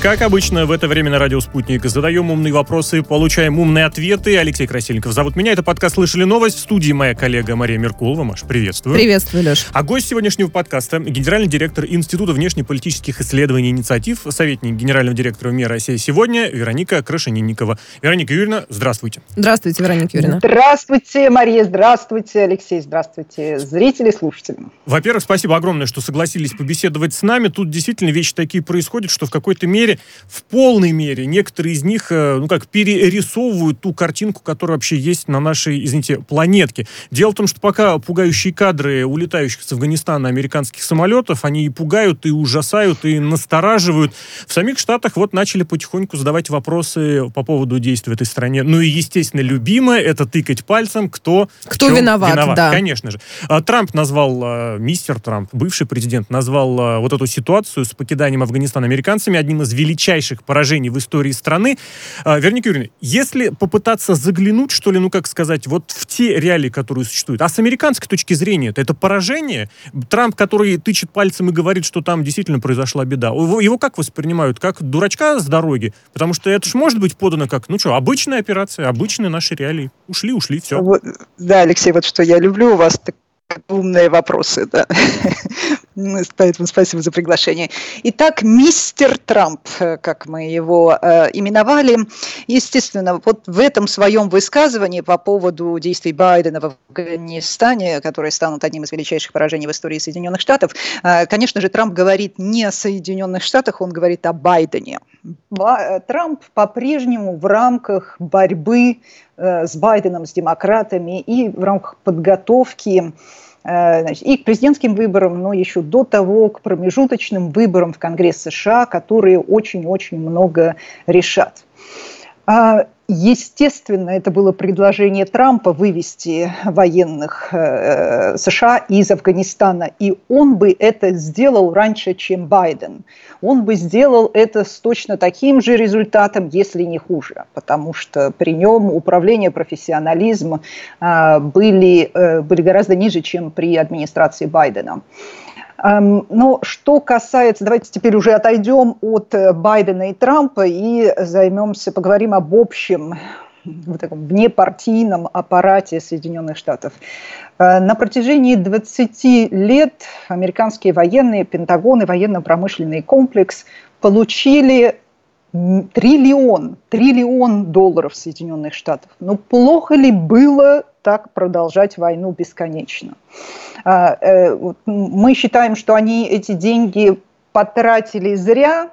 Как обычно, в это время на радио «Спутник» задаем умные вопросы, получаем умные ответы. Алексей Красильников зовут меня. Это подкаст «Слышали новость». В студии моя коллега Мария Меркулова. Маш, приветствую. Приветствую, Леш. А гость сегодняшнего подкаста – генеральный директор Института внешнеполитических исследований и инициатив, советник генерального директора МИР Россия сегодня Вероника Крашенинникова. Вероника Юрьевна, здравствуйте. Здравствуйте, Вероника Юрьевна. Здравствуйте, Мария, здравствуйте, Алексей, здравствуйте, зрители, слушатели. Во-первых, спасибо огромное, что согласились побеседовать с нами. Тут действительно вещи такие происходят, что в какой-то мере мере, в полной мере, некоторые из них, э, ну как, перерисовывают ту картинку, которая вообще есть на нашей, извините, планетке. Дело в том, что пока пугающие кадры улетающих с Афганистана американских самолетов, они и пугают, и ужасают, и настораживают. В самих Штатах вот начали потихоньку задавать вопросы по поводу действий в этой стране. Ну и, естественно, любимое — это тыкать пальцем, кто... Кто виноват, виноват, да. Конечно же. А, Трамп назвал, а, мистер Трамп, бывший президент, назвал а, вот эту ситуацию с покиданием Афганистана американцами одним из величайших поражений в истории страны. А, Вероника Юрьевна, если попытаться заглянуть, что ли, ну как сказать, вот в те реалии, которые существуют, а с американской точки зрения это, поражение? Трамп, который тычет пальцем и говорит, что там действительно произошла беда, его, его как воспринимают? Как дурачка с дороги? Потому что это же может быть подано как, ну что, обычная операция, обычные наши реалии. Ушли, ушли, все. Да, Алексей, вот что я люблю у вас, так умные вопросы, да. Поэтому спасибо за приглашение. Итак, мистер Трамп, как мы его э, именовали, естественно, вот в этом своем высказывании по поводу действий Байдена в Афганистане, которые станут одним из величайших поражений в истории Соединенных Штатов, э, конечно же, Трамп говорит не о Соединенных Штатах, он говорит о Байдене. Ба Трамп по-прежнему в рамках борьбы э, с Байденом, с демократами и в рамках подготовки Э, значит, и к президентским выборам, но еще до того к промежуточным выборам в Конгресс США, которые очень-очень много решат. А, естественно, это было предложение Трампа вывести военных э, США из Афганистана, и он бы это сделал раньше, чем Байден. Он бы сделал это с точно таким же результатом, если не хуже, потому что при нем управление, профессионализм э, были, э, были гораздо ниже, чем при администрации Байдена. Но что касается, давайте теперь уже отойдем от э, Байдена и Трампа и займемся, поговорим об общем в таком внепартийном аппарате Соединенных Штатов. Э, на протяжении 20 лет американские военные, Пентагон и военно-промышленный комплекс получили триллион, триллион долларов Соединенных Штатов. Но плохо ли было так продолжать войну бесконечно? А, э, мы считаем, что они эти деньги потратили зря,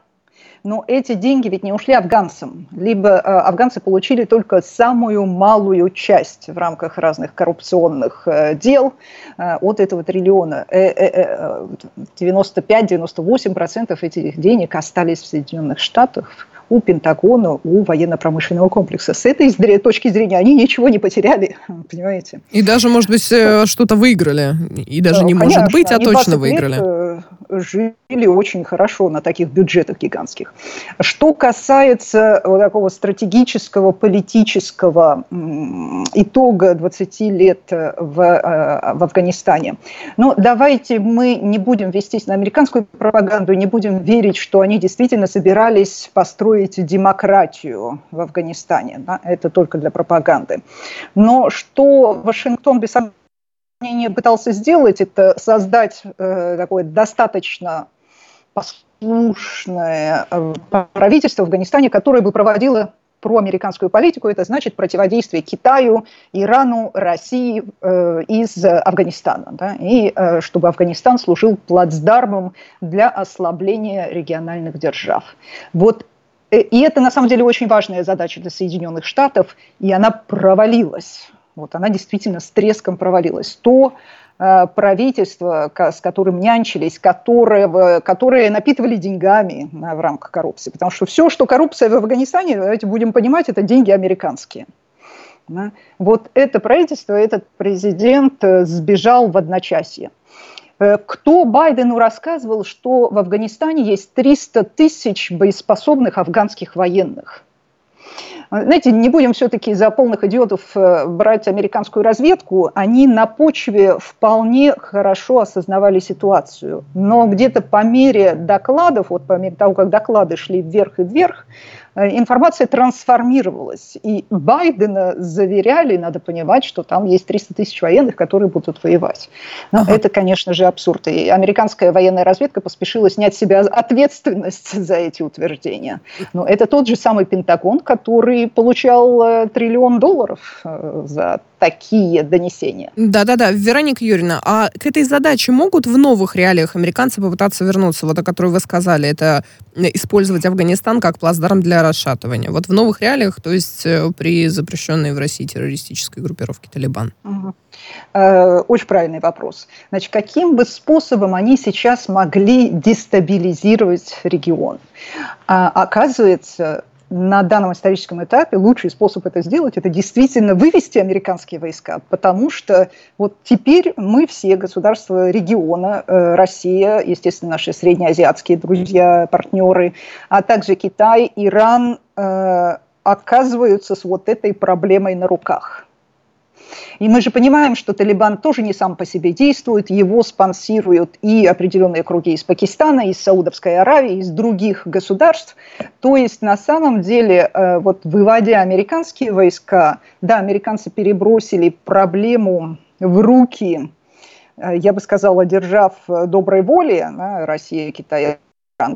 но эти деньги ведь не ушли афганцам. Либо э, афганцы получили только самую малую часть в рамках разных коррупционных э, дел от этого триллиона. 95-98% этих денег остались в Соединенных Штатах у Пентагона, у военно-промышленного комплекса. С этой точки зрения они ничего не потеряли, понимаете? И даже, может быть, э, что-то выиграли. И даже не Конечно, может быть, а точно выиграли. Э, жили очень хорошо на таких бюджетах гигантских. Что касается вот такого стратегического, политического итога 20 лет э, в, в Афганистане, ну, давайте мы не будем вестись на американскую пропаганду, не будем верить, что они действительно собирались построить построить демократию в Афганистане. Да? Это только для пропаганды. Но что Вашингтон без сомнения пытался сделать, это создать э, такое достаточно послушное э, правительство в Афганистане, которое бы проводило проамериканскую политику, это значит противодействие Китаю, Ирану, России э, из Афганистана. Да, и э, чтобы Афганистан служил плацдармом для ослабления региональных держав. Вот и это на самом деле очень важная задача для Соединенных Штатов, и она провалилась. Вот она действительно с треском провалилась. То э, правительство, с которым нянчились, которое, которое напитывали деньгами в рамках коррупции. Потому что все, что коррупция в Афганистане, давайте будем понимать, это деньги американские. Да? Вот это правительство, этот президент э, сбежал в одночасье. Э, кто Байдену рассказывал, что в Афганистане есть 300 тысяч боеспособных афганских военных? Знаете, не будем все-таки за полных идиотов э, брать американскую разведку. Они на почве вполне хорошо осознавали ситуацию. Но где-то по мере докладов, вот по мере того, как доклады шли вверх и вверх, Э, информация трансформировалась. И Байдена заверяли, надо понимать, что там есть 300 тысяч военных, которые будут воевать. Но ага. это, конечно же, абсурд. И американская военная разведка поспешила снять с себя ответственность за эти утверждения. Но это тот же самый Пентагон, который получал э, триллион долларов э, за такие донесения. Да-да-да, Вероника Юрьевна, а к этой задаче могут в новых реалиях американцы попытаться вернуться, вот о которой вы сказали, это использовать Афганистан как плацдарм для расшатывания. Вот в новых реалиях, то есть э, при запрещенной в России террористической группировке «Талибан». Угу. Очень правильный вопрос. Значит, каким бы способом они сейчас могли дестабилизировать регион? А, оказывается, на данном историческом этапе лучший способ это сделать – это действительно вывести американские войска, потому что вот теперь мы все государства региона, э, Россия, естественно, наши среднеазиатские друзья, партнеры, а также Китай, Иран э, оказываются с вот этой проблемой на руках. И мы же понимаем, что Талибан тоже не сам по себе действует, его спонсируют и определенные круги из Пакистана, из Саудовской Аравии, из других государств. То есть на самом деле, э, вот выводя американские войска, да, американцы перебросили проблему в руки э, я бы сказала, держав доброй воли да, Россия, Китай,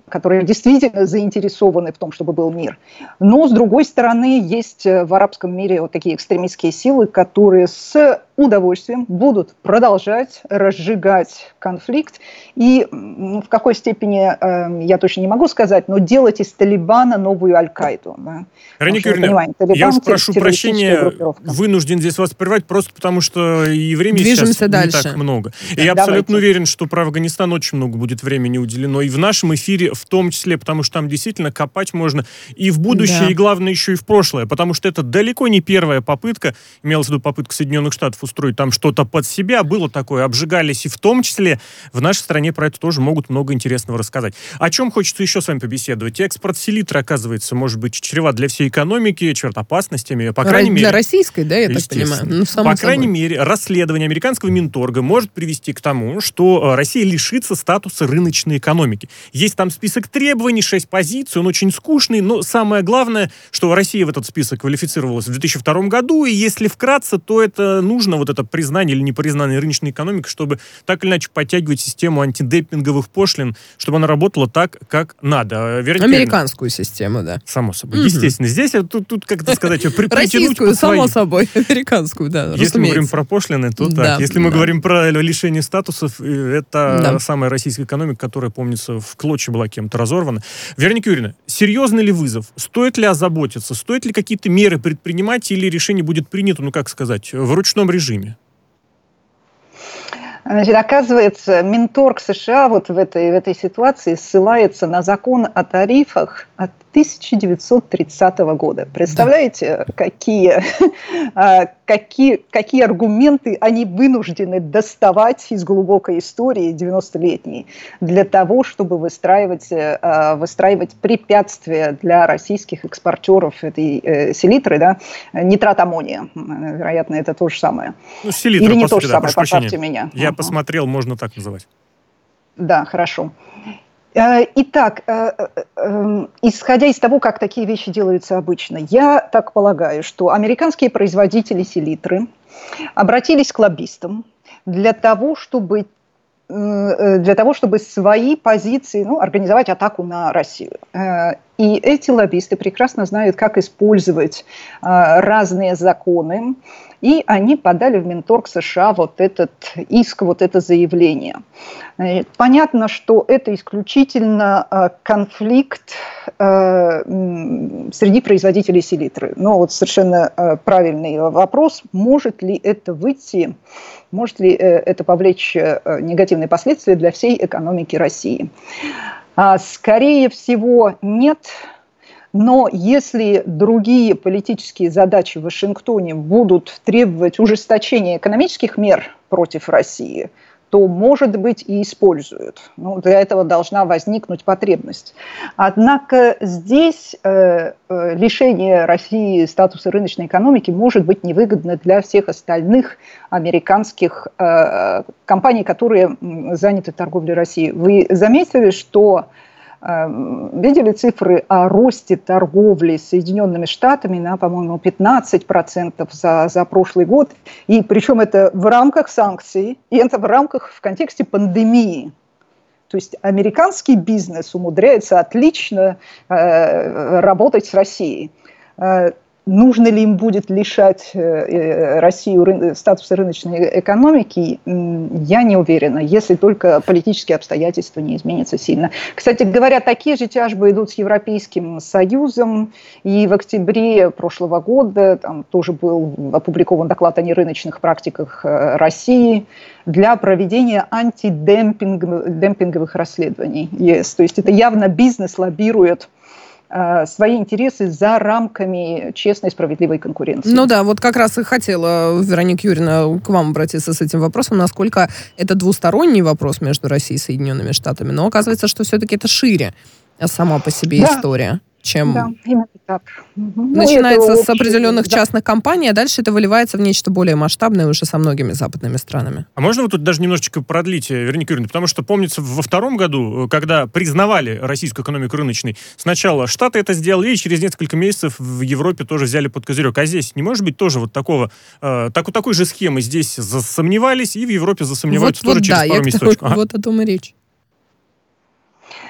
которые действительно заинтересованы в том, чтобы был мир. Но, с другой стороны, есть э, в арабском мире вот такие экстремистские силы, которые с удовольствием будут продолжать разжигать конфликт. И в какой степени, э, я точно не могу сказать, но делать из Талибана новую Аль-Каиду. Да. Юрьевна, я уж прошу прощения, вынужден здесь вас прервать, просто потому что и времени Движемся сейчас дальше. не так много. И я абсолютно уверен, что про Афганистан очень много будет времени уделено. И в нашем эфире в том числе, потому что там действительно копать можно и в будущее, да. и главное еще и в прошлое, потому что это далеко не первая попытка, имелась в виду попытка Соединенных Штатов устроить там что-то под себя. Было такое, обжигались и в том числе в нашей стране про это тоже могут много интересного рассказать. О чем хочется еще с вами побеседовать? Экспорт селитры, оказывается, может быть чреват для всей экономики, черт опасностями, по крайней для мере... Для российской, да, я так понимаю? Ну, по собой. крайней мере, расследование американского Минторга может привести к тому, что э, Россия лишится статуса рыночной экономики. Есть там список требований, шесть позиций, он очень скучный, но самое главное, что Россия в этот список квалифицировалась в 2002 году, и если вкратце, то это нужно, вот это признание или непризнание рыночной экономики, чтобы так или иначе подтягивать систему антидемпинговых пошлин, чтобы она работала так, как надо. Вернее, Американскую систему, да. Само собой. Угу. Естественно. Здесь тут, тут как-то сказать, Российскую, само собой. Американскую, да, Если мы говорим про пошлины, то так. Если мы говорим про лишение статусов, э, это самая российская экономика, которая, помнится, в клочья была кем-то разорвана. Вероника Юрьевна, серьезный ли вызов? Стоит ли озаботиться? Стоит ли какие-то меры предпринимать или решение будет принято, ну как сказать, в ручном режиме? Значит, оказывается, Минторг США вот в этой, в этой ситуации ссылается на закон о тарифах от 1930 года. Представляете, да. какие, а, какие, какие аргументы они вынуждены доставать из глубокой истории 90-летней для того, чтобы выстраивать, а, выстраивать препятствия для российских экспортеров этой э, селитры, да, нитрат аммония. Вероятно, это то же самое. Ну, селитра, Или не то же да, самое, поправьте меня. Я uh-huh. посмотрел, можно так называть. Да, хорошо. Э, итак, э, э, исходя из того, как такие вещи делаются обычно, я так полагаю, что американские производители селитры обратились к лоббистам для того, чтобы для того, чтобы свои позиции, ну, организовать атаку на Россию. И эти лоббисты прекрасно знают, как использовать разные законы, и они подали в Минторг США вот этот иск, вот это заявление. Э, понятно, что это исключительно э, конфликт э, среди производителей селитры. Но вот совершенно правильный вопрос, может ли это выйти, может ли это повлечь негативные последствия для всей экономики России. А, скорее всего, нет, но если другие политические задачи в Вашингтоне будут требовать ужесточения экономических мер против России, то, может быть, и используют. Ну, для этого должна возникнуть потребность. Однако здесь э, э, лишение России статуса рыночной экономики может быть невыгодно для всех остальных американских э, компаний, которые заняты торговлей России. Вы заметили, что видели цифры о росте торговли с Соединенными Штатами на, по-моему, 15% за, за прошлый год. И причем это в рамках санкций, и это в рамках, в контексте пандемии. То есть американский бизнес умудряется отлично э, работать с Россией. Э, Нужно ли им будет лишать э, э, Россию статуса рыночной экономики, я не уверена, если только политические обстоятельства не изменятся сильно. Кстати говоря, такие же тяжбы идут с Европейским Союзом. И в октябре прошлого года там тоже был опубликован доклад о нерыночных практиках э, России для проведения антидемпинговых расследований ЕС. То есть это явно бизнес лоббирует Э, свои интересы за рамками честной, справедливой конкуренции. Ну да, вот как раз и хотела, Вероника Юрьевна, к вам обратиться с этим вопросом, насколько это двусторонний вопрос между Россией и Соединенными Штатами, но оказывается, что все-таки это шире сама по себе да. история чем да, именно так. Угу. начинается ну, с определенных да. частных компаний, а дальше это выливается в нечто более масштабное уже со многими западными странами. А можно вот тут даже немножечко продлить, э, Вероника Юрьевна, потому что помнится во втором году, э, когда признавали российскую экономику рыночной, сначала Штаты это сделали, и через несколько месяцев в Европе тоже взяли под козырек. А здесь не может быть тоже вот такого, э, так, такой же схемы. Здесь засомневались, и в Европе засомневаются вот, тоже вот, через да, пару месяцев. Вот о том и речь.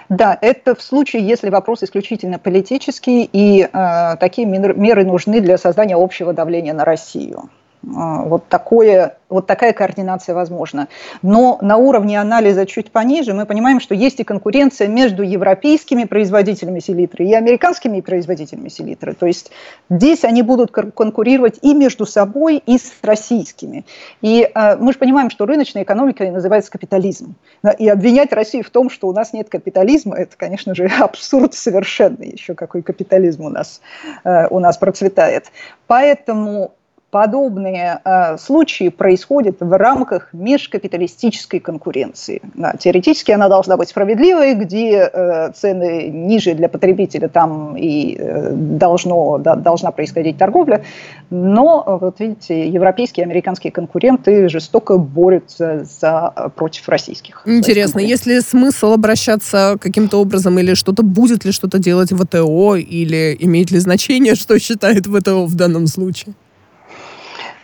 Да, это в случае, если вопрос исключительно политический, и э, такие меры нужны для создания общего давления на Россию. А, вот, такое, вот такая координация возможна. Но на уровне анализа чуть пониже мы понимаем, что есть и конкуренция между европейскими производителями селитры и американскими производителями селитры. То есть здесь они будут конкурировать и между собой, и с российскими. И э, мы же понимаем, что рыночная экономика называется капитализм. И обвинять Россию в том, что у нас нет капитализма, это, конечно же, абсурд совершенный. Еще какой капитализм у нас, э, у нас процветает. Поэтому подобные э, случаи происходят в рамках межкапиталистической конкуренции. Да, теоретически она должна быть справедливой, где э, цены ниже для потребителя, там и э, должно, да, должна происходить торговля. Но, вот видите, европейские и американские конкуренты жестоко борются за, против российских. Интересно, есть ли смысл обращаться каким-то образом или что-то, будет ли что-то делать ВТО или имеет ли значение, что считает ВТО в данном случае?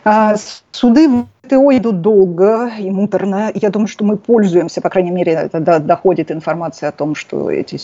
А, суды в ТО идут долго и муторно. Я думаю, что мы пользуемся, по крайней мере, это доходит информация о том, что эти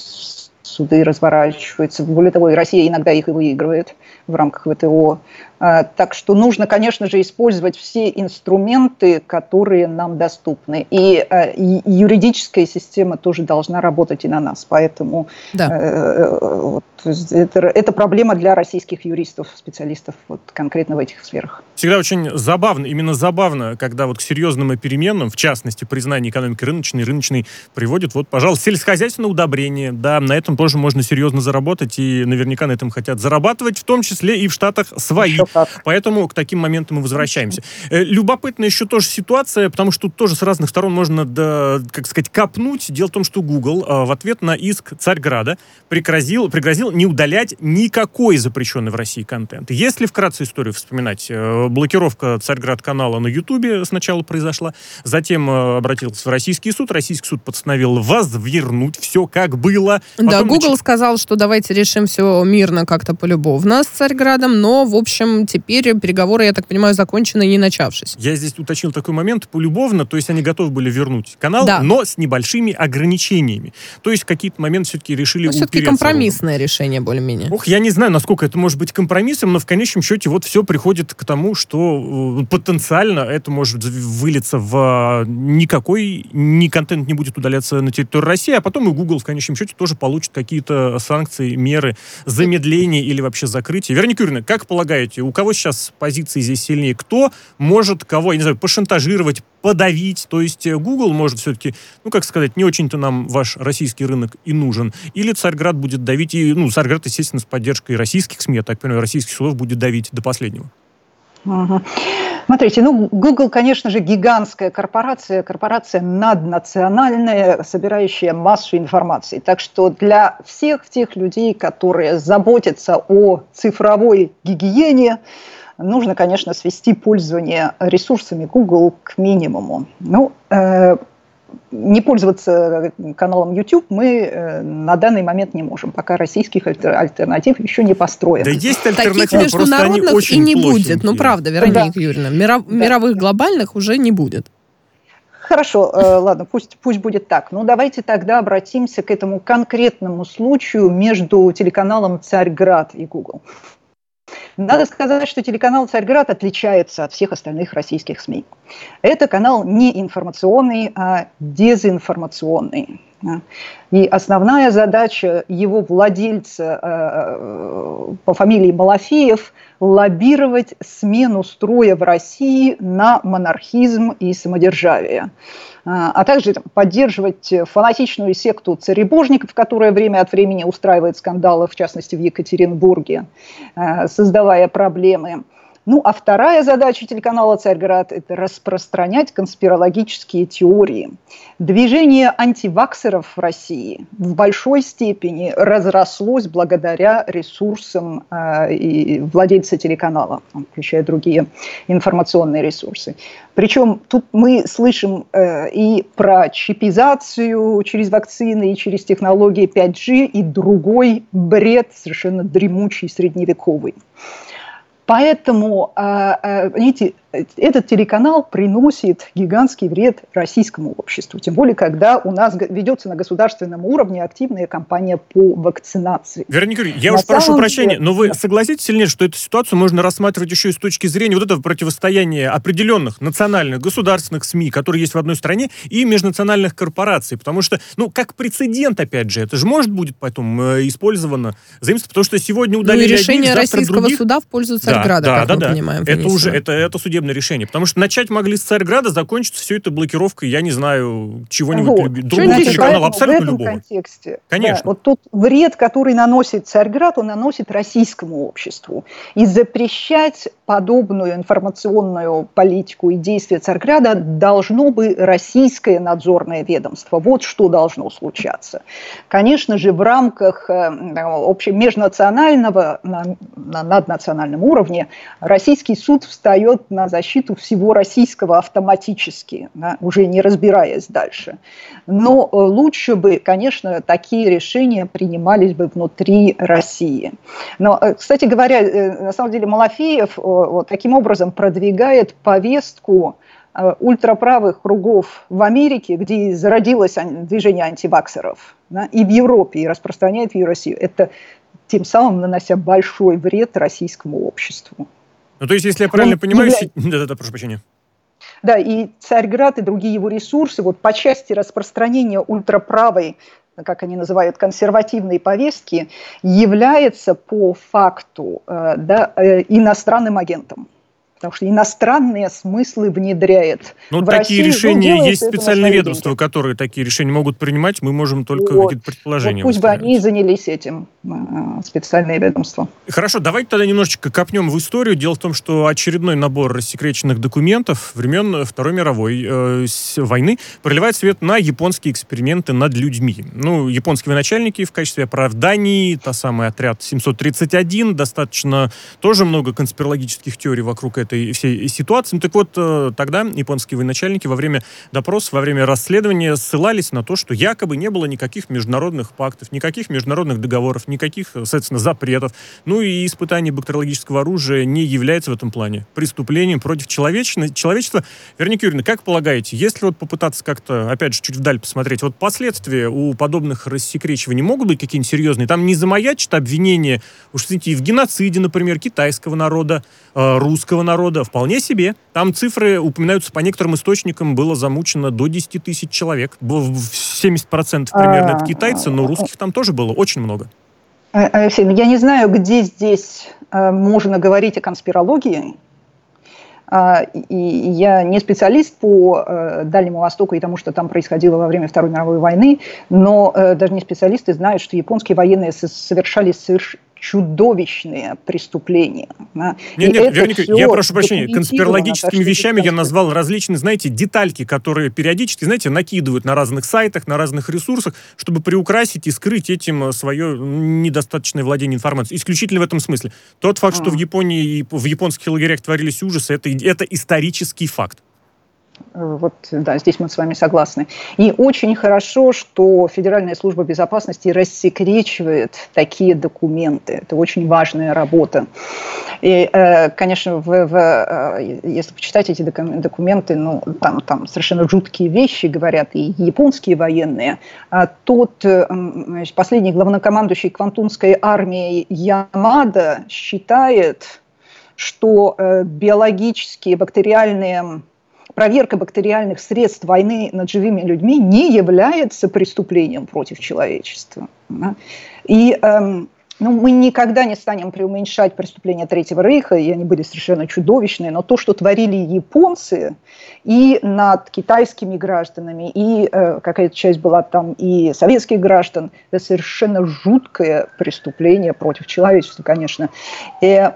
суды разворачиваются. Более того, и Россия иногда их и выигрывает в рамках ВТО. А, так что нужно, конечно же, использовать все инструменты, которые нам доступны. И, и юридическая система тоже должна работать и на нас. Поэтому да. э, вот, это, это проблема для российских юристов, специалистов вот, конкретно в этих сферах. Всегда очень забавно, именно забавно, когда вот к серьезным переменам, в частности, признание экономики рыночной, рыночной приводит, вот, пожалуйста, сельскохозяйственное удобрение. Да, на этом тоже можно серьезно заработать, и наверняка на этом хотят зарабатывать, в том числе и в Штатах свои. Еще так. Поэтому к таким моментам мы возвращаемся. Э, любопытная еще тоже ситуация, потому что тут тоже с разных сторон можно, да, как сказать, копнуть. Дело в том, что Google э, в ответ на иск Царьграда пригрозил, пригрозил не удалять никакой запрещенный в России контент. Если вкратце историю вспоминать, э, блокировка Царьград канала на Ютубе сначала произошла, затем обратился в российский суд, российский суд постановил возвернуть все как было. Потом да, Google нач... сказал, что давайте решим все мирно как-то полюбовно с Царьградом, но, в общем, теперь переговоры, я так понимаю, закончены, не начавшись. Я здесь уточнил такой момент, полюбовно, то есть они готовы были вернуть канал, да. но с небольшими ограничениями. То есть какие-то моменты все-таки решили ну, все-таки компромиссное решение более-менее. Ох, я не знаю, насколько это может быть компромиссом, но в конечном счете вот все приходит к тому, что э, потенциально это может вылиться в никакой, ни контент не будет удаляться на территории России, а потом и Google в конечном счете тоже получит какие-то санкции, меры замедления или вообще закрытия. Вероника Юрьевна, как полагаете, у кого сейчас позиции здесь сильнее? Кто может кого, я не знаю, пошантажировать, подавить? То есть э, Google может все-таки, ну, как сказать, не очень-то нам ваш российский рынок и нужен. Или Царьград будет давить, и, ну, Царьград, естественно, с поддержкой российских СМИ, я так понимаю, российских судов будет давить до последнего. Угу. Смотрите, ну, Google, конечно же, гигантская корпорация, корпорация наднациональная, собирающая массу информации. Так что для всех тех людей, которые заботятся о цифровой гигиене, нужно, конечно, свести пользование ресурсами Google к минимуму. Ну, э, не пользоваться каналом YouTube мы э, на данный момент не можем, пока российских альтернатив еще не построено. Да есть альтернативы, Таких международных и не будет. Ну, правда, Вероника да. Юрьевна, миров, да. мировых глобальных уже не будет. Хорошо, э, ладно, пусть, пусть будет так. Ну, давайте тогда обратимся к этому конкретному случаю между телеканалом «Царьград» и Google. Надо сказать, что телеканал «Царьград» отличается от всех остальных российских СМИ. Это канал не информационный, а дезинформационный. И основная задача его владельца э, по фамилии Малафеев – лоббировать смену строя в России на монархизм и самодержавие. А, а также там, поддерживать фанатичную секту царебожников, которая время от времени устраивает скандалы, в частности в Екатеринбурге, э, создавая проблемы. Ну, а вторая задача телеканала «Царьград» – это распространять конспирологические теории. Движение антиваксеров в России в большой степени разрослось благодаря ресурсам э, и владельца телеканала, включая другие информационные ресурсы. Причем тут мы слышим э, и про чипизацию через вакцины, и через технологии 5G, и другой бред, совершенно дремучий, средневековый. Поэтому, видите, а, а, этот телеканал приносит гигантский вред российскому обществу. Тем более, когда у нас ведется на государственном уровне активная кампания по вакцинации. Вероника я на уж прошу прощения, но вы согласитесь или нет, что эту ситуацию можно рассматривать еще и с точки зрения вот этого противостояния определенных национальных, государственных СМИ, которые есть в одной стране, и межнациональных корпораций? Потому что, ну, как прецедент, опять же, это же может будет потом э, использовано заимствовать, потому что сегодня удалили ну, и решение одних, российского других. суда в пользу да, Царьграда, да, как да, мы да. понимаем. Это уже это, это судебное решение. Потому что начать могли с Царьграда, закончиться все это блокировкой, я не знаю, чего-нибудь вот. другого телеканала, абсолютно в этом любого. контексте. Конечно. Да, вот тот вред, который наносит Царьград, он наносит российскому обществу. И запрещать подобную информационную политику и действия Царьграда должно бы российское надзорное ведомство. Вот что должно случаться. Конечно же, в рамках э, общем межнационального, на, на наднациональном уровне российский суд встает на защиту всего российского автоматически, да, уже не разбираясь дальше. Но э, лучше бы, конечно, такие решения принимались бы внутри России. Но, э, кстати говоря, на самом деле Малафеев вот таким образом продвигает повестку ультраправых кругов в Америке, где зародилось движение антиваксеров, да, и в Европе, и распространяет в Россию. Это тем самым нанося большой вред российскому обществу. Ну, то есть, если я правильно Он понимаю... Да-да-да, прошу прощения. Да, и Царьград и другие его ресурсы вот по части распространения ультраправой как они называют, консервативной повестки, является по факту э, да, э, иностранным агентом потому что иностранные смыслы внедряет. Ну, такие России, решения, ну, есть специальные ведомства, которые такие решения могут принимать, мы можем только вот. какие-то предположения вот Пусть бы они занялись этим, э, специальные ведомства. Хорошо, давайте тогда немножечко копнем в историю. Дело в том, что очередной набор рассекреченных документов времен Второй мировой э, войны проливает свет на японские эксперименты над людьми. Ну, японские военачальники в качестве оправданий, та самый отряд 731, достаточно тоже много конспирологических теорий вокруг этого этой всей ситуации. Ну так вот, э, тогда японские военачальники во время допроса, во время расследования ссылались на то, что якобы не было никаких международных пактов, никаких международных договоров, никаких, соответственно, запретов. Ну и испытание бактериологического оружия не является в этом плане преступлением против человечества. Верника Юрьевна, как полагаете, если вот попытаться как-то, опять же, чуть вдаль посмотреть, вот последствия у подобных рассекречиваний могут быть какие-нибудь серьезные? Там не замаячит обвинение, уж извините, в геноциде, например, китайского народа, э, русского народа, народа вполне себе. Там цифры упоминаются по некоторым источникам, было замучено до 10 тысяч человек. 70% примерно это китайцы, но русских там тоже было очень много. Э, Алексей, ну я не знаю, где здесь э, можно говорить о конспирологии. А, и я не специалист по э, Дальнему Востоку и тому, что там происходило во время Второй мировой войны, но даже не специалисты знают, что японские военные совершали чудовищные преступления. Да? Нет, нет, Вероника, я прошу прощения, конспирологическими вещами я назвал различные, знаете, детальки, которые периодически, знаете, накидывают на разных сайтах, на разных ресурсах, чтобы приукрасить и скрыть этим свое недостаточное владение информацией. Исключительно в этом смысле. Тот факт, а. что в Японии и в японских лагерях творились ужасы, это, это исторический факт. Э, вот, да, здесь мы с вами согласны. И очень хорошо, что Федеральная служба безопасности рассекречивает такие документы. Это очень важная работа. И, э, конечно, в, в, э, если почитать эти документы, ну, там, там совершенно жуткие вещи говорят и японские военные. А тот значит, последний главнокомандующий Квантунской армии Ямада считает, что биологические бактериальные проверка бактериальных средств войны над живыми людьми не является преступлением против человечества. И эм, ну, мы никогда не станем преуменьшать преступления Третьего Рейха, и они были совершенно чудовищные, но то, что творили японцы и над китайскими гражданами, и э, какая-то часть была там и советских граждан, это совершенно жуткое преступление против человечества, конечно. И, э,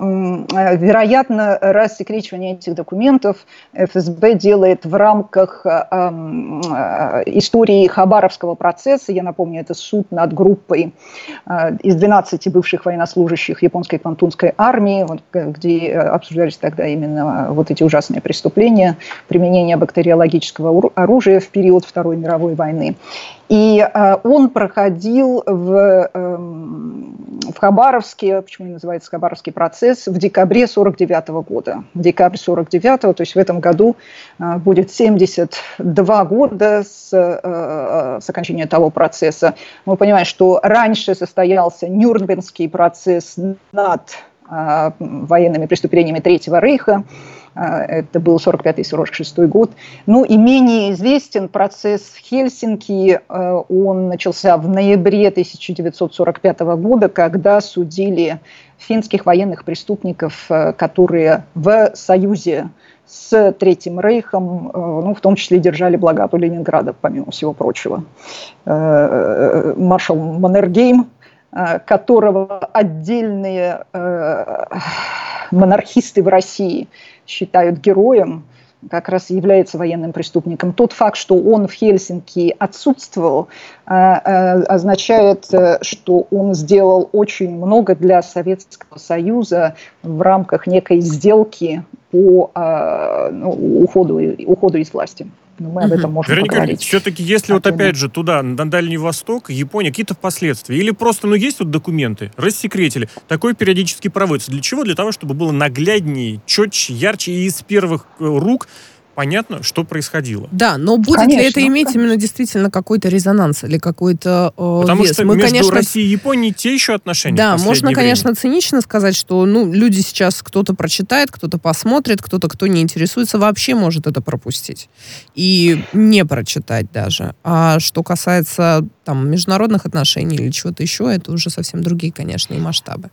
вероятно, рассекречивание этих документов ФСБ делает в рамках э, э, истории Хабаровского процесса. Я напомню, это суд над группой э, из 12 бывших военнослужащих японской квантунской армии, вот, где э, обсуждались тогда именно вот эти ужасные преступления, применение бактериологического оружия в период Второй мировой войны. И э, он проходил в, э, в Хабаровске, почему называется Хабаровский процесс, в декабре 49 года. В декабре 49 то есть в этом году э, будет 72 года с, э, с окончания того процесса. Мы понимаем, что раньше состоялся Нюрнбергский процесс над военными преступлениями Третьего Рейха. А, это был 45-46 год. Ну и менее известен процесс в Хельсинки. А, он начался в ноябре 1945 года, когда судили финских военных преступников, а, которые в союзе с Третьим Рейхом, ну, в том числе держали блокаду Ленинграда, помимо всего прочего. Маршал Маннергейм, которого отдельные монархисты в России – считают героем, как раз является военным преступником. Тот факт, что он в Хельсинки отсутствовал, э, э, означает, э, что он сделал очень много для Советского Союза в рамках некой сделки по ну, уходу, уходу из власти. Но мы об этом можем Вероника, поговорить. Все-таки, если вот опять же туда, на Дальний Восток, Япония, какие-то последствия, или просто, ну, есть вот документы, рассекретили, такое периодически проводится. Для чего? Для того, чтобы было нагляднее, четче, ярче и из первых э, рук понятно, что происходило. Да, но будет конечно, ли это иметь конечно. именно действительно какой-то резонанс или какой-то э, Потому вес? что Мы, между конечно, Россией и Японией те еще отношения. Да, можно, время. конечно, цинично сказать, что ну, люди сейчас кто-то прочитает, кто-то посмотрит, кто-то, кто не интересуется, вообще может это пропустить. И не прочитать даже. А что касается там международных отношений или чего-то еще, это уже совсем другие, конечно, и масштабы.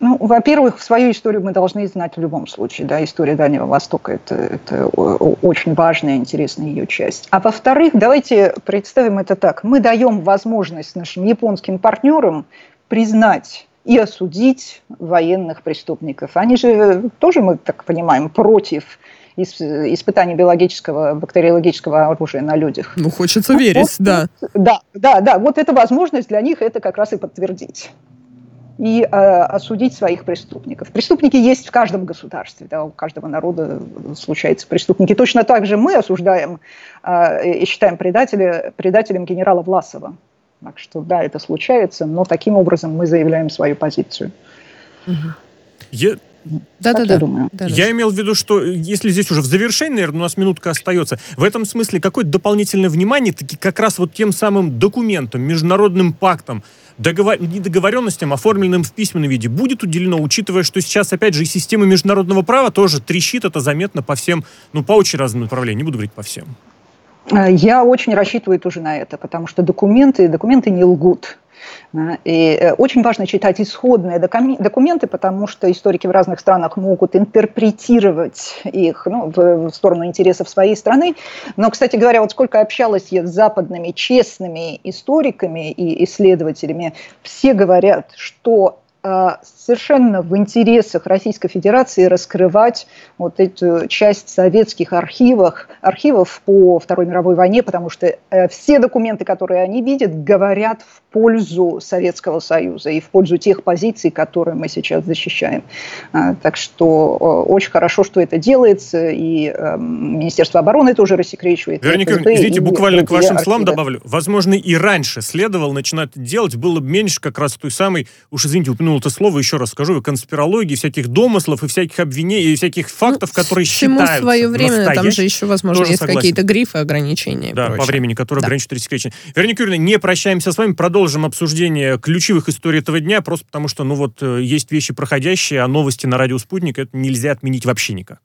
Ну, во-первых, свою историю мы должны знать в любом случае. Да, история Дальнего Востока это, это очень важная, интересная ее часть. А во-вторых, давайте представим это так. Мы даем возможность нашим японским партнерам признать и осудить военных преступников. Они же тоже, мы так понимаем, против испытаний биологического, бактериологического оружия на людях. Ну, хочется верить, вот, да. Да, да, да. Вот эта возможность для них это как раз и подтвердить и э, осудить своих преступников. Преступники есть в каждом государстве, да, у каждого народа случаются преступники. Точно так же мы осуждаем э, и считаем предателя, предателем генерала Власова. Так что да, это случается, но таким образом мы заявляем свою позицию. Я, да, да, да, думаю. да. Я имел в виду, что если здесь уже в завершении, наверное, у нас минутка остается, в этом смысле какое-то дополнительное внимание таки как раз вот тем самым документам, международным пактам, договор... недоговоренностям, оформленным в письменном виде, будет уделено, учитывая, что сейчас, опять же, и система международного права тоже трещит, это заметно по всем, ну, по очень разным направлениям, не буду говорить по всем. Я очень рассчитываю тоже на это, потому что документы, документы не лгут. И э, очень важно читать исходные документы, потому что историки в разных странах могут интерпретировать их ну, в сторону интересов своей страны. Но, кстати говоря, вот сколько общалась я с западными честными историками и исследователями, все говорят, что совершенно в интересах Российской Федерации раскрывать вот эту часть советских архивов, архивов по Второй мировой войне, потому что э, все документы, которые они видят, говорят в пользу Советского Союза и в пользу тех позиций, которые мы сейчас защищаем. А, так что очень хорошо, что это делается, и эм, Министерство обороны тоже рассекречивает. Вероника, ФСБ, извините, буквально к вашим словам добавлю. Возможно, и раньше следовало начинать делать, было бы меньше как раз той самой, уж извините, упомянул это слово, еще раз скажу, конспирологии, всяких домыслов и всяких обвинений, и всяких фактов, ну, которые Всему считаются свое время, там же еще, возможно, есть какие-то грифы, ограничения. Да, по времени, которые да. ограничивают рассекречение. Вероника Юрьевна, не прощаемся с вами, продолжим продолжим обсуждение ключевых историй этого дня, просто потому что, ну вот, э, есть вещи проходящие, а новости на радио «Спутник» это нельзя отменить вообще никак.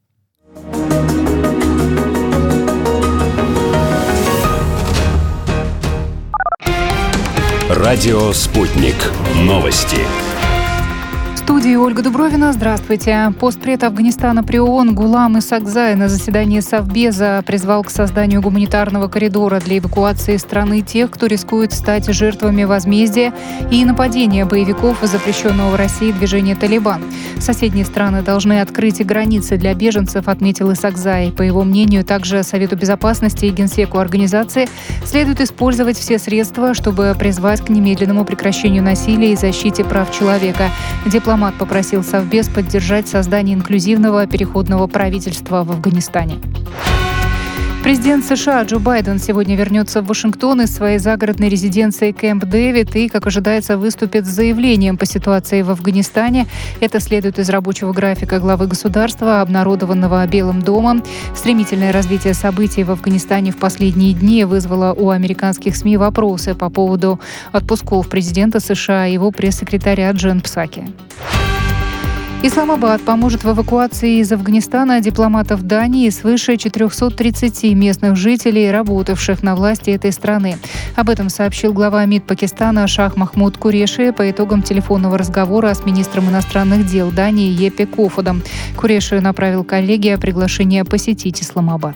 Радио «Спутник». Новости студии Ольга Дубровина. Здравствуйте. Постпред Афганистана при ООН Гулам Исакзай на заседании Совбеза призвал к созданию гуманитарного коридора для эвакуации страны тех, кто рискует стать жертвами возмездия и нападения боевиков запрещенного в России движения «Талибан». Соседние страны должны открыть границы для беженцев, отметил Исакзай. По его мнению, также Совету безопасности и Генсеку организации следует использовать все средства, чтобы призвать к немедленному прекращению насилия и защите прав человека. Дипломат дипломат попросил Совбез поддержать создание инклюзивного переходного правительства в Афганистане. Президент США Джо Байден сегодня вернется в Вашингтон из своей загородной резиденции Кэмп Дэвид и, как ожидается, выступит с заявлением по ситуации в Афганистане. Это следует из рабочего графика главы государства, обнародованного Белым домом. Стремительное развитие событий в Афганистане в последние дни вызвало у американских СМИ вопросы по поводу отпусков президента США и его пресс-секретаря Джен Псаки. Исламабад поможет в эвакуации из Афганистана дипломатов Дании свыше 430 местных жителей, работавших на власти этой страны. Об этом сообщил глава МИД Пакистана Шах Махмуд Куреши по итогам телефонного разговора с министром иностранных дел Дании Епе Кофодом. Куреши направил коллеге приглашение посетить Исламабад.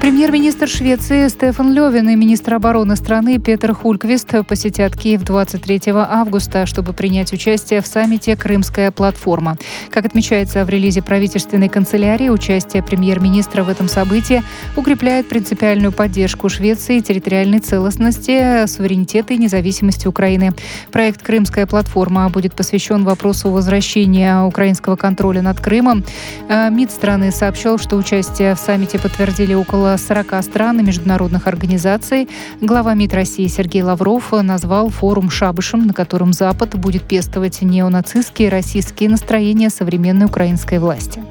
Премьер-министр Швеции Стефан Левин и министр обороны страны Петр Хульквист посетят Киев 23 августа, чтобы принять участие в саммите «Крымская платформа». Как отмечается в релизе правительственной канцелярии, участие премьер-министра в этом событии укрепляет принципиальную поддержку Швеции, территориальной целостности, суверенитета и независимости Украины. Проект «Крымская платформа» будет посвящен вопросу возвращения украинского контроля над Крымом. Э, МИД страны сообщил, что участие в саммите подтвердили около 40 стран и международных организаций. Глава МИД России Сергей Лавров назвал форум шабышем, на котором Запад будет пестовать неонацистские российские настроения современной украинской власти.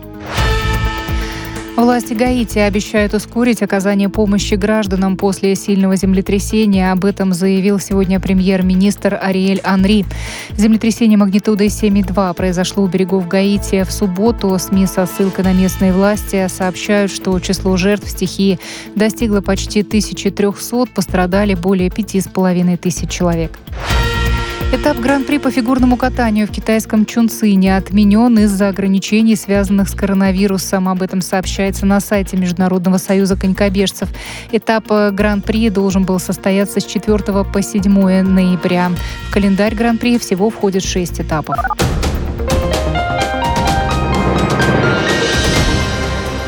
Власти Гаити обещают ускорить оказание помощи гражданам после сильного землетрясения. Об этом заявил сегодня премьер-министр Ариэль Анри. Землетрясение магнитудой 7,2 произошло у берегов Гаити в субботу. СМИ со ссылкой на местные власти сообщают, что число жертв стихии достигло почти 1300, пострадали более 5500 тысяч человек. Этап Гран-при по фигурному катанию в китайском Чунцине отменен из-за ограничений, связанных с коронавирусом. Об этом сообщается на сайте Международного союза конькобежцев. Этап э, Гран-при должен был состояться с 4 по 7 ноября. В календарь Гран-при всего входит 6 этапов.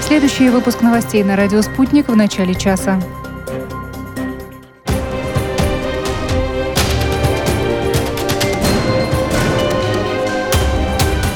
Следующий выпуск новостей на радио «Спутник» в начале часа.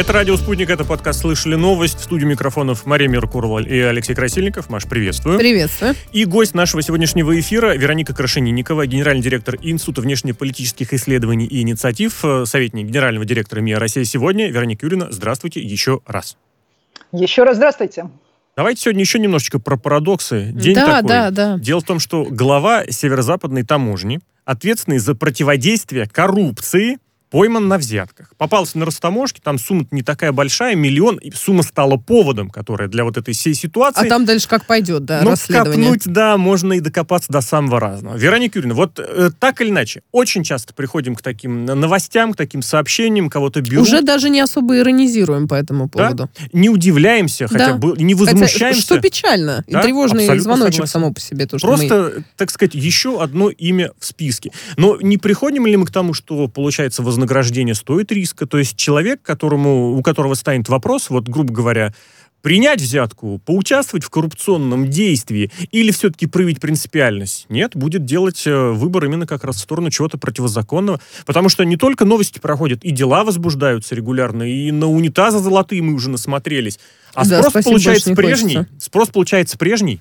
Это «Радио Спутник», это подкаст «Слышали новость». В студии микрофонов Мария Меркурова и Алексей Красильников. Маш, приветствую. Приветствую. И гость нашего сегодняшнего эфира Вероника Крашенинникова, генеральный директор Института внешнеполитических исследований и инициатив, э, советник генерального директора МИА «Россия сегодня». Вероника Юрьевна, здравствуйте еще раз. Еще раз здравствуйте. Давайте сегодня еще немножечко про парадоксы. День да, такой. Да, да. Дело в том, что глава северо-западной таможни, ответственный за противодействие коррупции – пойман на взятках. Попался на растаможке, там сумма не такая большая, миллион, и сумма стала поводом, которая для вот этой всей ситуации. А там дальше как пойдет, да, ну, расследование. копнуть, да, можно и докопаться до самого разного. Вероника Юрьевна, вот э, так или иначе, очень часто приходим к таким новостям, к таким сообщениям, кого-то берут. Уже даже не особо иронизируем по этому да? поводу. Не удивляемся, хотя Да. бы не Хотя, возмущаемся. что печально. И Да, тревожный абсолютно звоночек согласен. само по себе. То, что мы- Просто, так сказать, еще одно имя в списке. Но не приходим ли мы к тому, что, получается, вознаграждение стоит риска? То есть человек, которому, у которого станет вопрос, вот, грубо говоря, принять взятку, поучаствовать в коррупционном действии или все-таки проявить принципиальность? Нет, будет делать э, выбор именно как раз в сторону чего-то противозаконного. Потому что не только новости проходят, и дела возбуждаются регулярно, и на унитазы золотые мы уже насмотрелись. А Да, спрос спасибо, получается больше не прежний. хочется. Спрос получается прежний.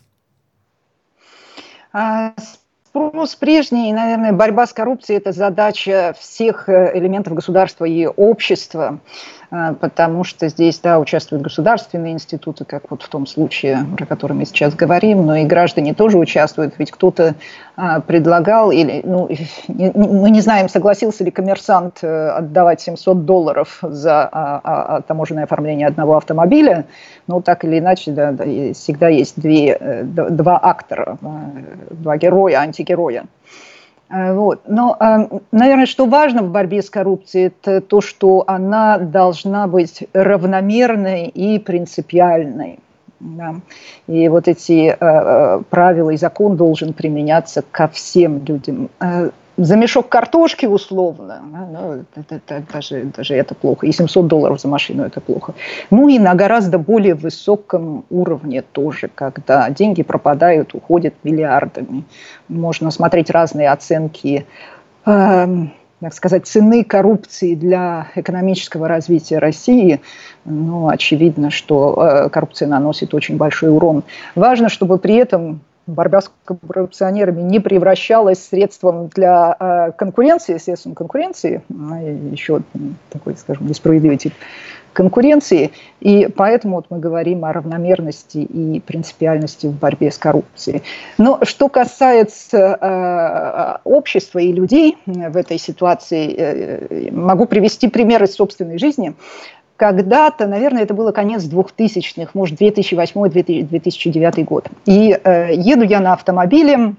Спрос прежний, и, наверное, борьба с коррупцией – это задача всех э, элементов государства и общества, потому что здесь, да, участвуют государственные институты, как вот в том случае, про который мы сейчас говорим, но и граждане тоже участвуют, ведь кто-то а, предлагал, или, ну, мы не знаем, согласился ли коммерсант э, отдавать 700 долларов за а, а, а, таможенное оформление одного автомобиля, но так или иначе, да, всегда есть две, э, два актора, э, два героя, антигероя. Э, Вот. Но, э, наверное, что важно в борьбе с коррупцией, это то, что она должна быть равномерной и принципиальной. Да. И вот эти э, э, правила и закон должен применяться ко всем людям. Э, за мешок картошки условно, ну, это- это- даже, даже это плохо. И 700 долларов за машину это плохо. Ну и на гораздо более высоком уровне тоже, когда деньги пропадают, уходят миллиардами. Можно смотреть разные оценки эм, так сказать, цены коррупции для экономического развития России, ну, очевидно, что э, коррупция наносит очень большой урон. Важно, чтобы при этом борьба с коррупционерами не превращалась средством для э, конкуренции, средством конкуренции, а, еще такой, скажем, несправедливый тип конкуренции. И поэтому вот мы говорим о равномерности и принципиальности в борьбе с коррупцией. Но что касается э, общества и людей в этой ситуации, э, могу привести пример из собственной жизни. Когда-то, наверное, это было конец 2000-х, может, 2008-2009 год. И э, еду я на автомобиле,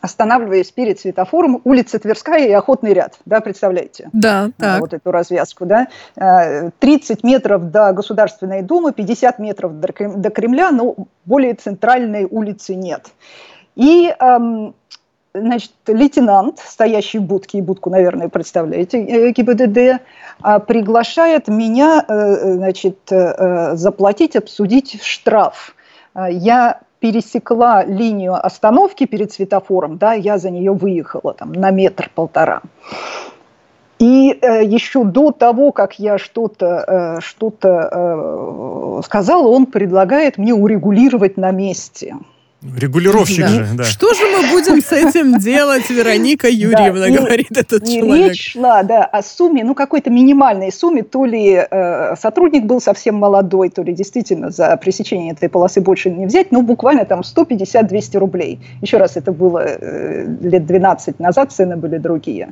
останавливаюсь перед светофором, улица Тверская и Охотный ряд, да, представляете? Да, А, так. вот эту развязку, да, Э, 30 метров до Государственной Думы, 50 метров до Кремля, но более центральной улицы нет. И, эм, значит, лейтенант, стоящий в будке, и будку, наверное, представляете, э, ГИБДД, а, приглашает меня, э, значит, э, заплатить, обсудить штраф. Я пересекла линию остановки перед светофором, да, я за нее выехала там на метр-полтора. И э, еще до того, как я что-то э, что-то э, сказала, он предлагает мне урегулировать на месте. Регулировщик Да. же, да. Что же мы будем с этим делать, Вероника Юрьевна, и- говорит этот человек. речь шла, да, о сумме, ну, какой-то минимальной сумме, то ли э, сотрудник был совсем молодой, то ли действительно за пресечение этой полосы больше не взять, ну, буквально там 150-200 рублей. Еще раз, это было э, лет 12 назад, цены были другие.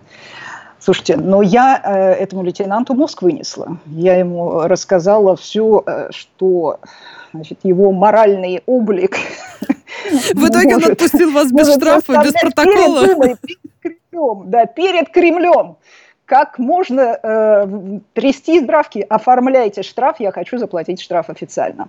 Слушайте, но я э, этому лейтенанту мозг вынесла. Я ему рассказала все, что значит, его моральный облик В итоге он отпустил вас без штрафа, без протокола. Перед Думой, перед Кремлем, да, перед Кремлем. Как можно э, трясти здравки? Оформляйте штраф, я хочу заплатить штраф официально.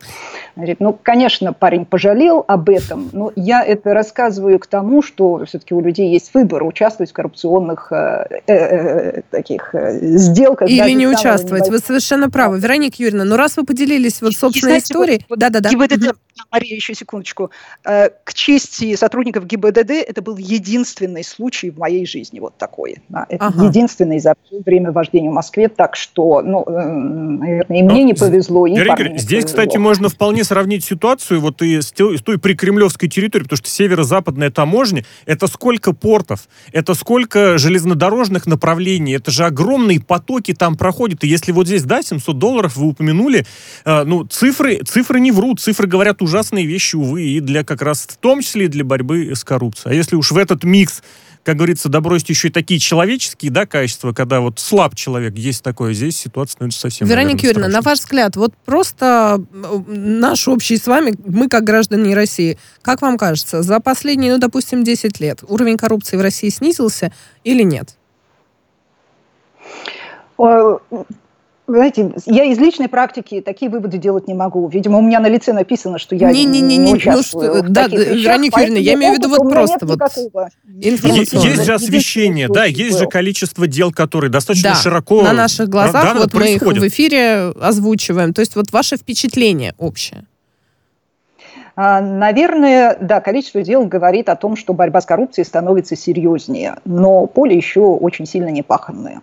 Говорит, ну, конечно, парень пожалел об этом, но я это рассказываю к тому, что все-таки у людей есть выбор участвовать в коррупционных э, э, э, таких э, сделках. Или не участвовать. Вы небольшого. совершенно правы. Вероника Юрьевна, ну раз вы поделились вот И собственной вот- историей... вот Да-да-да. ГИБДД, Мария, еще секундочку. Э, К чести сотрудников ГИБДД, это был единственный случай в моей жизни вот такой. Это Ага. единственный за время вождения в Москве, так что, ну, э, наверное, и мне Ну, не повезло, и Юрьевна, не здесь, повезло. кстати, можно вполне сравнить ситуацию вот и с, те- с той прикремлевской территорией, потому что северо-западная таможня — это сколько портов, это сколько железнодорожных направлений, это же огромные потоки там проходят. И если вот здесь, да, 700 долларов вы упомянули, э, ну, цифры, цифры не врут, цифры говорят ужасные вещи, увы, и для как раз, в том числе и для борьбы с коррупцией. А если уж в этот микс как говорится, добросить еще и такие человеческие, да, качества, когда вот слаб человек, есть такое, здесь ситуация становится совсем, Вероника наверное, Юрьевна, на ваш взгляд, вот просто э, наш общий с вами, мы как граждане России, как вам кажется, за последние, ну, допустим, 10 лет уровень коррупции в России снизился или нет? Вы знаете, я из личной практики такие выводы делать не могу. Видимо, у меня на лице написано, что я не, Не-не-не, не ну участвую что, в да, таких да, вещах, Вероника Юрьевна, я имею в виду вот просто вот. Есть, же освещение, да, есть же количество дел, которые достаточно Да, широко на наших глазах, да, вот мы их в эфире озвучиваем. То есть вот ваше впечатление общее. А, Наверное, да, количество дел говорит о том, что борьба с коррупцией становится серьезнее, но поле еще очень сильно не паханное.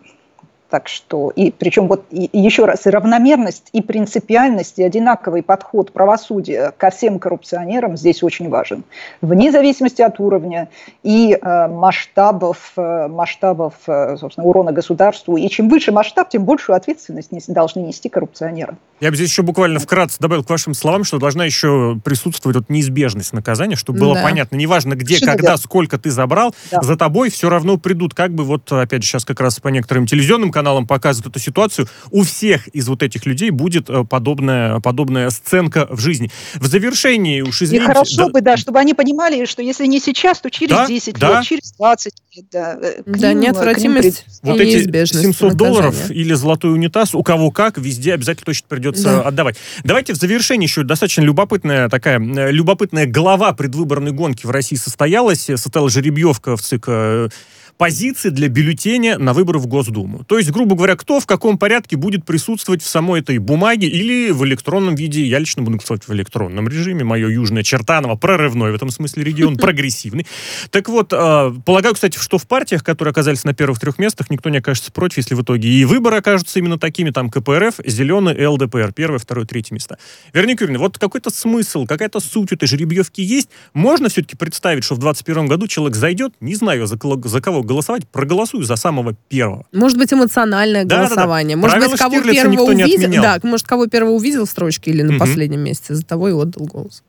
Так что, и причем вот и, еще раз, и равномерность, и принципиальность, и одинаковый подход правосудия ко всем коррупционерам здесь очень важен. Вне зависимости от уровня и э, масштабов, э, масштабов э, собственно, урона государству. И чем выше масштаб, тем большую ответственность нес- должны нести коррупционеры. Я бы здесь еще буквально вкратце добавил к вашим словам, что должна еще присутствовать вот неизбежность наказания, чтобы было Да. понятно, неважно где, Совершенно когда, верно. сколько ты забрал, Да. за тобой все равно придут. Как бы вот, опять же, сейчас как раз по некоторым телевизионным каналам показывают эту ситуацию, у всех из вот этих людей будет э, подобная, подобная сценка в жизни. В завершении уж И извините... хорошо да- бы, да, чтобы они понимали, что если не сейчас, то через Да, 10 да. лет, через 20 лет. Да, э, к Да, ним, неотвратимость к ним вот и эти неизбежность 700 долларов наказания. или золотой унитаз, у кого как, везде обязательно точно придется Да. отдавать. Давайте в завершении еще достаточно любопытная такая, э, любопытная глава предвыборной гонки в России состоялась. Э, Состоялась жеребьевка в ЦИК э, позиции для бюллетеня на выборы в Госдуму. То есть, грубо говоря, кто в каком порядке будет присутствовать в самой этой бумаге или в электронном виде. Я лично буду голосовать в электронном режиме. Мое Южное Чертаново прорывной в этом смысле регион, прогрессивный. Так вот, э, полагаю, кстати, что в партиях, которые оказались на первых трех местах, никто не окажется против, если в итоге и выборы окажутся именно такими, там КПРФ, Зеленый и ЛДПР, первое, второе, третье места. Вероника Юрьевна, вот какой-то смысл, какая-то суть у этой жеребьевки есть? Можно все-таки представить, что в 2021 году человек зайдет, не знаю, за, за кого голосовать, проголосую за самого первого. Может быть, эмоциональное Да-да-да. голосование. Может Правила быть, кого Штирлица первого увидел. Да, может, кого первого увидел в строчке или на Мгм. последнем месте, за того и отдал голос.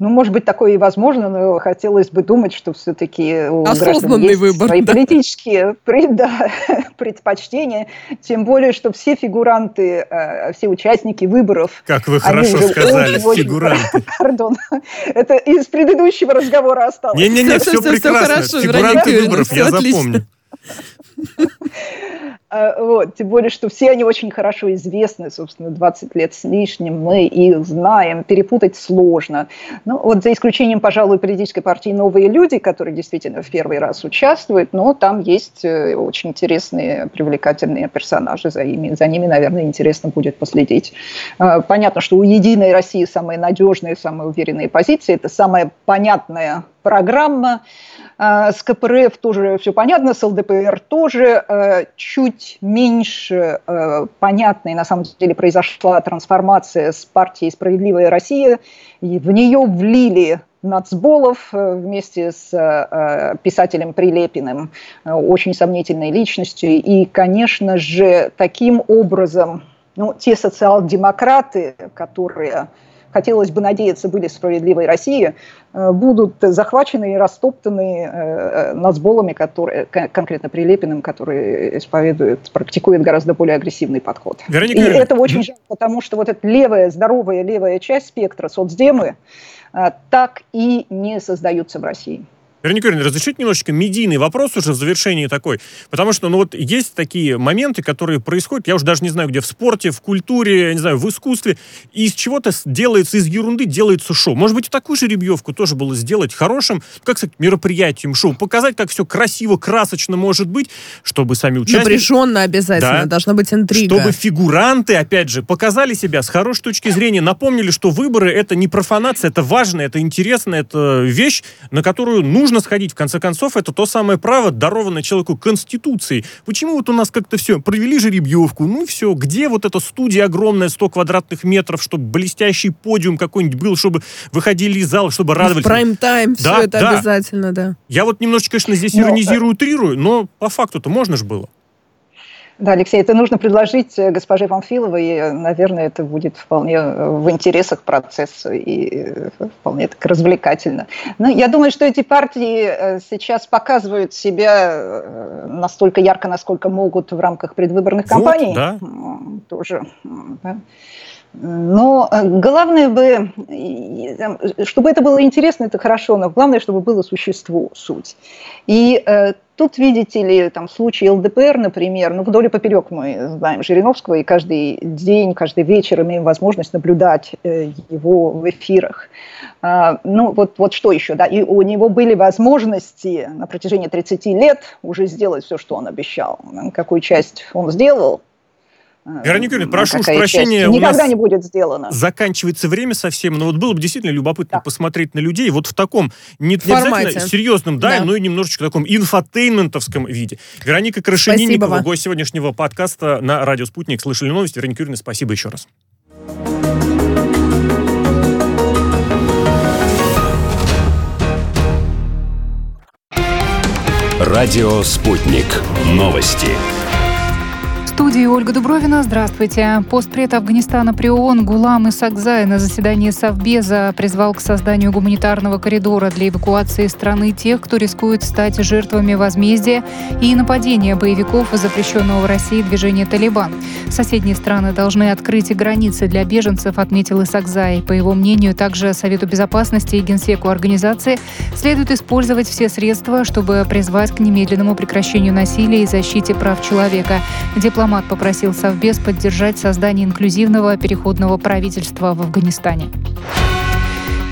Ну, может быть, такое и возможно, но хотелось бы думать, что все-таки у Осознанный граждан есть выбор, свои да. политические да, предпочтения, тем более, что все фигуранты, э, все участники выборов, Как вы хорошо уже сказали, фигуранты. пардон, это из предыдущего разговора осталось. Не-не-не, все всё прекрасно. хорошо, Фигуранты выборов, я отлично. запомню. А, Вот, тем более, что все они очень хорошо известны, собственно, 20 лет с лишним, мы их знаем, перепутать сложно. Ну, вот за исключением, пожалуй, политической партии «Новые люди», которые действительно в первый раз участвуют, но там есть э, очень интересные, привлекательные персонажи, за, ими, за ними, наверное, интересно будет последить. А, Понятно, что у «Единой России» самые надежные, самые уверенные позиции, это самая понятная программа, а, С КПРФ тоже все понятно, с ЛДПР тоже. э, Чуть меньше э, понятной, на самом деле, произошла трансформация с партией «Справедливая Россия». И в нее влили Нацболов э, вместе с э, писателем Прилепиным, э, очень сомнительной личностью. И, конечно же, таким образом ну, те социал-демократы, которые хотелось бы надеяться, были справедливой России, э, будут захвачены и растоптаны э, нацболами, которые, кон- конкретно Прилепиным, который исповедует, практикует гораздо более агрессивный подход. Вероника И это очень жалко, потому что вот эта левая, здоровая левая часть спектра, соцдемы, э, так и не создаются в России. Вероника Юрьевна, разрешите немножечко медийный вопрос уже в завершении такой. Потому что, ну вот, есть такие моменты, которые происходят, я уже даже не знаю, где, в спорте, в культуре, я не знаю, в искусстве, и из чего-то делается, из ерунды делается шоу. Может быть, и такую же ребьевку тоже было сделать хорошим, как сказать, мероприятием, шоу, показать, как все красиво, красочно может быть, чтобы сами участники... Напряженно обязательно, Да. должна быть интрига. Чтобы фигуранты, опять же, показали себя с хорошей точки зрения, напомнили, что выборы это не профанация, это важно, это интересно, это вещь, на которую нужно сходить. В конце концов, это то самое право, дарованное человеку Конституцией. Почему вот у нас как-то все, провели жеребьевку, ну все, где вот эта студия огромная, 100 квадратных метров, чтобы блестящий подиум какой-нибудь был, чтобы выходили из зала, чтобы В радовались. прайм-тайм все Да, это да. обязательно, да. Я вот немножечко, конечно, здесь Но, иронизирую, утрирую, но по факту-то можно же было. Да, Алексей, это нужно предложить э, госпоже Памфиловой, и, э, наверное, это будет вполне э, в интересах процесса и вполне так развлекательно. Но я думаю, что эти партии сейчас показывают себя настолько ярко, насколько могут в рамках предвыборных кампаний. Вот, да. Тоже. Да. Но главное бы, чтобы это было интересно, это хорошо, но главное, чтобы было существо, суть. И Тут, видите ли, там случай ЛДПР, например, ну, вдоль и поперек мы знаем Жириновского, и каждый день, каждый вечер имеем возможность наблюдать э, его в эфирах. А, ну, вот, вот что еще, да, и у него были возможности на протяжении 30 лет уже сделать все, что он обещал. Какую часть он сделал, Вероника Юрьевна, прошу уж прощения. Никогда не будет сделано. Заканчивается время совсем, но вот было бы действительно любопытно да. посмотреть на людей вот в таком, не, не обязательно серьезном, да, да, но и немножечко таком инфотейментовском виде. Вероника Крашенинникова, гость сегодняшнего подкаста на радио «Спутник». Слышали новости. Вероника Юрьевна, спасибо еще раз. Радио «Спутник». Новости студии Ольга Дубровина. Здравствуйте. Постпред Афганистана при ООН Гулам Исакзай на заседании Совбеза призвал к созданию гуманитарного коридора для эвакуации страны тех, кто рискует стать жертвами возмездия и нападения боевиков запрещенного в России движения «Талибан». Соседние страны должны открыть границы для беженцев, отметил Исакзай. По его мнению, также Совету безопасности и Генсеку организации следует использовать все средства, чтобы призвать к немедленному прекращению насилия и защите прав человека. Дипломат Дипломат попросил Совбез поддержать создание инклюзивного переходного правительства в Афганистане.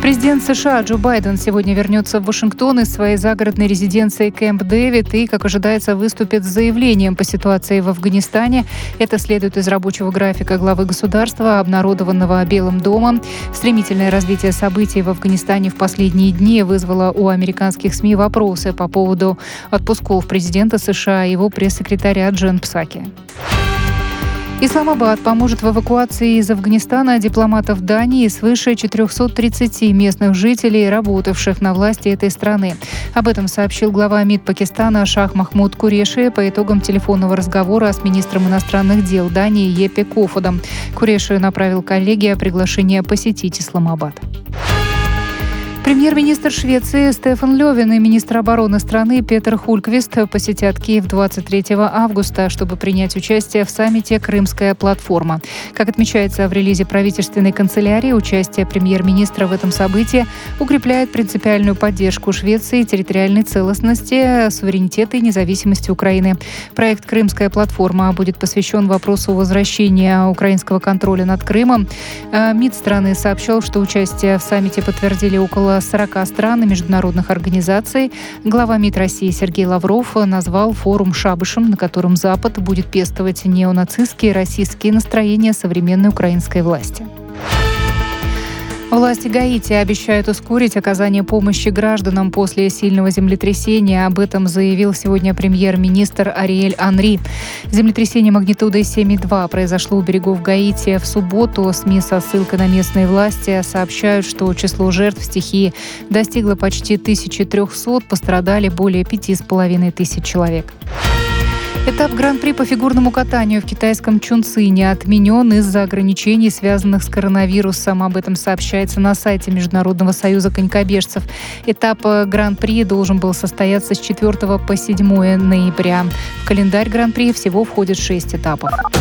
Президент США Джо Байден сегодня вернется в Вашингтон из своей загородной резиденции Кэмп Дэвид и, как ожидается, выступит с заявлением по ситуации в Афганистане. Это следует из рабочего графика главы государства, обнародованного Белым домом. Стремительное развитие событий в Афганистане в последние дни вызвало у американских СМИ вопросы по поводу отпусков президента США и его пресс-секретаря Джен Псаки. Исламабад поможет в эвакуации из Афганистана дипломатов Дании свыше 430 местных жителей, работавших на власти этой страны. Об этом сообщил глава МИД Пакистана Шах Махмуд Куреши по итогам телефонного разговора с министром иностранных дел Дании Епе Кофудом. Куреши направил коллеге приглашение посетить Исламабад. Премьер-министр Швеции Стефан Левин и министр обороны страны Петр Хульквист посетят Киев 23 августа, чтобы принять участие в саммите «Крымская платформа». Как отмечается в релизе правительственной канцелярии, участие премьер-министра в этом событии укрепляет принципиальную поддержку Швеции, территориальной целостности, суверенитета и независимости Украины. Проект «Крымская платформа» будет посвящен вопросу возвращения украинского контроля над Крымом. Э, МИД страны сообщил, что участие в саммите подтвердили около 40 стран и международных организаций. Глава МИД России Сергей Лавров назвал форум шабышем, на котором Запад будет пестовать неонацистские российские настроения современной украинской власти. Власти Гаити обещают ускорить оказание помощи гражданам после сильного землетрясения. Об этом заявил сегодня премьер-министр Ариэль Анри. Землетрясение магнитудой 7,2 произошло у берегов Гаити в субботу. СМИ со ссылкой на местные власти сообщают, что число жертв стихии достигло почти 1300, пострадали более 5,5 тысяч человек. Этап Гран-при по фигурному катанию в китайском Чунцине отменен из-за ограничений, связанных с коронавирусом. Об этом сообщается на сайте Международного союза конькобежцев. Этап э, Гран-при должен был состояться с 4 по 7 ноября. В календарь Гран-при всего входит 6 этапов.